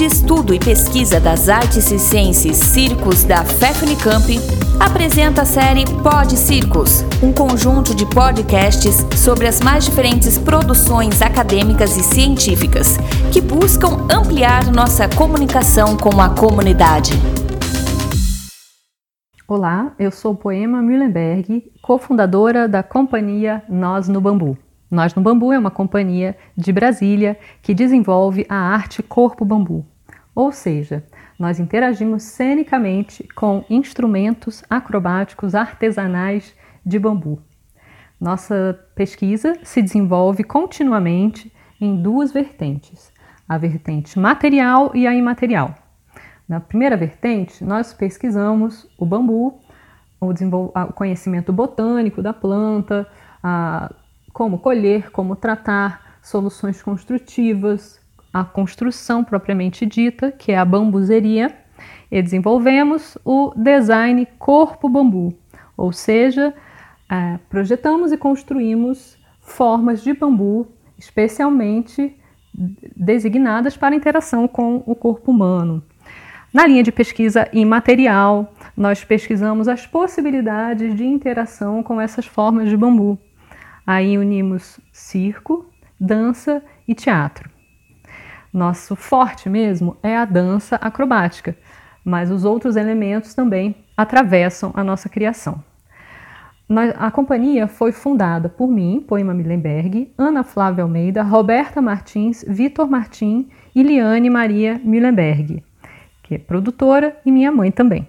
de Estudo e Pesquisa das Artes e Ciências Circos da FEFNICAMP, apresenta a série Pod Circos, um conjunto de podcasts sobre as mais diferentes produções acadêmicas e científicas que buscam ampliar nossa comunicação com a comunidade. Olá, eu sou Poema Mühlenberg, cofundadora da companhia Nós no Bambu. Nós no Bambu é uma companhia de Brasília que desenvolve a arte corpo bambu. Ou seja, nós interagimos cenicamente com instrumentos acrobáticos artesanais de bambu. Nossa pesquisa se desenvolve continuamente em duas vertentes: a vertente material e a imaterial. Na primeira vertente, nós pesquisamos o bambu, o, o conhecimento botânico da planta, a como colher, como tratar, soluções construtivas, a construção propriamente dita, que é a bambuzeria, e desenvolvemos o design corpo bambu, ou seja, é, projetamos e construímos formas de bambu especialmente designadas para interação com o corpo humano. Na linha de pesquisa imaterial, nós pesquisamos as possibilidades de interação com essas formas de bambu. Aí unimos circo, dança e teatro. Nosso forte mesmo é a dança acrobática, mas os outros elementos também atravessam a nossa criação. A companhia foi fundada por mim, Poema Millenberg, Ana Flávia Almeida, Roberta Martins, Vitor Martim e Liane Maria Millenberg, que é produtora e minha mãe também.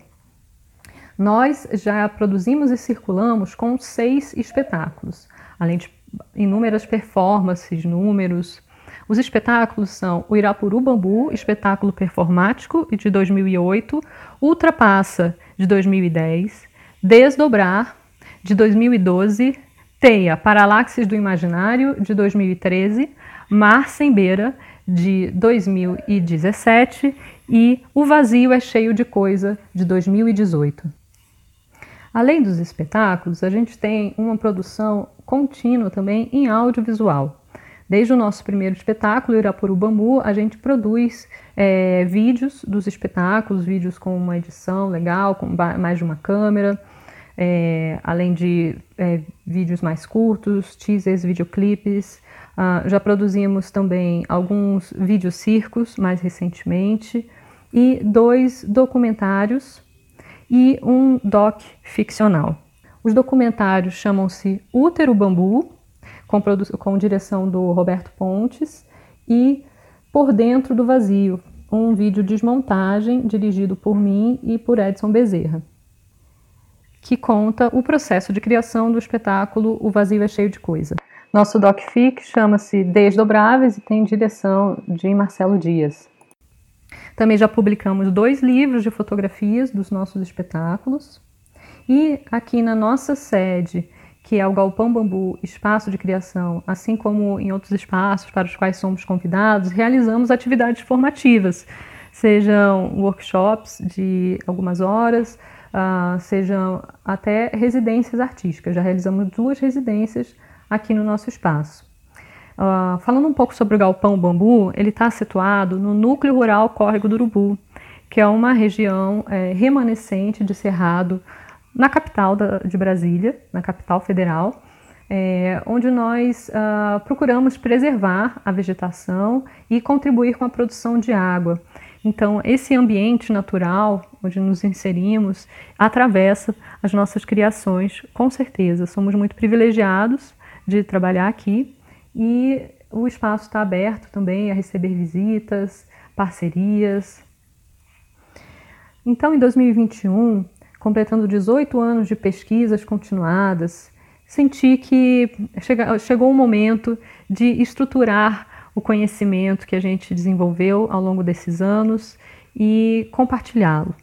Nós já produzimos e circulamos com seis espetáculos além de inúmeras performances, números. Os espetáculos são o Irapuru Bambu, espetáculo performático de 2008, Ultrapassa de 2010, Desdobrar de 2012, Teia, Paralaxes do Imaginário de 2013, Mar Sem Beira de 2017 e O Vazio é Cheio de Coisa de 2018. Além dos espetáculos, a gente tem uma produção contínua também em audiovisual. Desde o nosso primeiro espetáculo, Irapuru Bambu, a gente produz é, vídeos dos espetáculos, vídeos com uma edição legal, com mais de uma câmera, é, além de é, vídeos mais curtos, teasers, videoclipes. Uh, já produzimos também alguns videocircos mais recentemente e dois documentários e um doc ficcional. Os documentários chamam-se Útero Bambu, com, com direção do Roberto Pontes, e Por Dentro do Vazio, um vídeo desmontagem dirigido por mim e por Edson Bezerra, que conta o processo de criação do espetáculo O Vazio é Cheio de Coisa. Nosso docfic chama-se Desdobráveis e tem direção de Marcelo Dias. Também já publicamos dois livros de fotografias dos nossos espetáculos. E aqui na nossa sede, que é o Galpão Bambu Espaço de Criação, assim como em outros espaços para os quais somos convidados, realizamos atividades formativas, sejam workshops de algumas horas, uh, sejam até residências artísticas. Já realizamos duas residências aqui no nosso espaço. Uh, falando um pouco sobre o Galpão Bambu, ele está situado no núcleo rural Córrego do Urubu, que é uma região é, remanescente de cerrado na capital da, de Brasília, na capital federal, é, onde nós uh, procuramos preservar a vegetação e contribuir com a produção de água. Então, esse ambiente natural onde nos inserimos atravessa as nossas criações, com certeza. Somos muito privilegiados de trabalhar aqui e o espaço está aberto também a receber visitas, parcerias. Então, em 2021, completando 18 anos de pesquisas continuadas, senti que chegou o momento de estruturar o conhecimento que a gente desenvolveu ao longo desses anos e compartilhá-lo.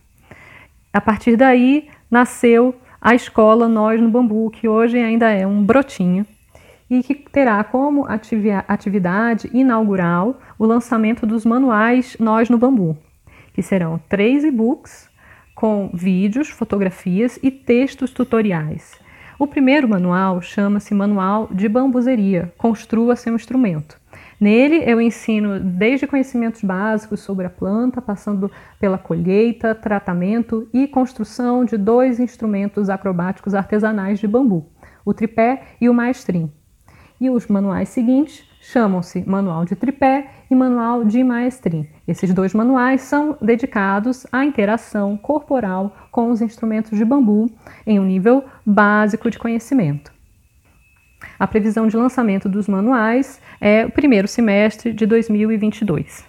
A partir daí nasceu a escola Nós no Bambu, que hoje ainda é um brotinho e que terá como atividade inaugural o lançamento dos manuais Nós no Bambu, que serão três e-books com vídeos, fotografias e textos tutoriais. O primeiro manual chama-se Manual de Bambuzeria Construa seu instrumento. Nele eu ensino desde conhecimentos básicos sobre a planta, passando pela colheita, tratamento e construção de dois instrumentos acrobáticos artesanais de bambu, o tripé e o maestrim. E os manuais seguintes chamam-se Manual de Tripé e Manual de Maestrim. Esses dois manuais são dedicados à interação corporal com os instrumentos de bambu em um nível básico de conhecimento. A previsão de lançamento dos manuais é o primeiro semestre de 2022.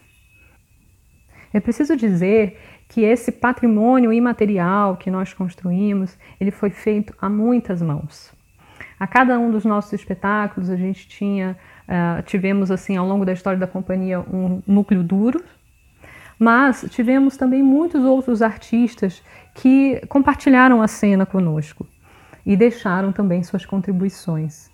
É preciso dizer que esse patrimônio imaterial que nós construímos, ele foi feito a muitas mãos. A cada um dos nossos espetáculos a gente tinha, uh, tivemos assim ao longo da história da companhia um núcleo duro, mas tivemos também muitos outros artistas que compartilharam a cena conosco e deixaram também suas contribuições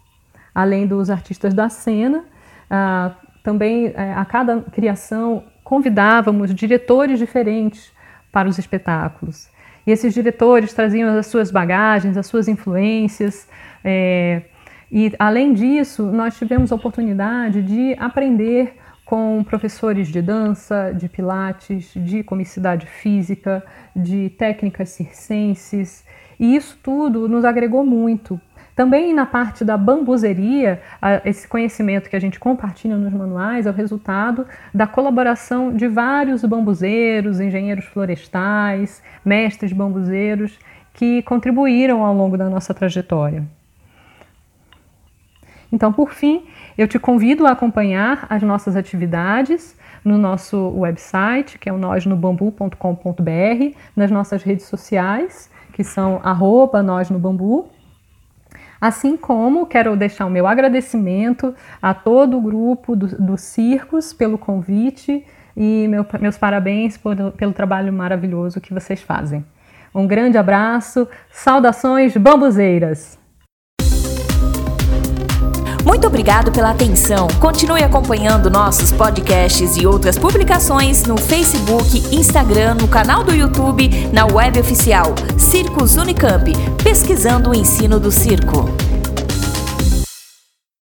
além dos artistas da cena. Ah, também eh, a cada criação convidávamos diretores diferentes para os espetáculos. E esses diretores traziam as suas bagagens, as suas influências. É, e além disso, nós tivemos a oportunidade de aprender com professores de dança, de pilates, de comicidade física, de técnicas circenses. E isso tudo nos agregou muito. Também na parte da bambuzeria, esse conhecimento que a gente compartilha nos manuais é o resultado da colaboração de vários bambuzeiros, engenheiros florestais, mestres bambuzeiros que contribuíram ao longo da nossa trajetória. Então, por fim, eu te convido a acompanhar as nossas atividades no nosso website, que é o nosnobambu.com.br, nas nossas redes sociais, que são arroba Assim como quero deixar o meu agradecimento a todo o grupo dos do Circos pelo convite e meu, meus parabéns por, pelo trabalho maravilhoso que vocês fazem. Um grande abraço, saudações bambuzeiras! Muito obrigado pela atenção. Continue acompanhando nossos podcasts e outras publicações no Facebook, Instagram, no canal do YouTube, na web oficial Circos Unicamp, pesquisando o ensino do circo.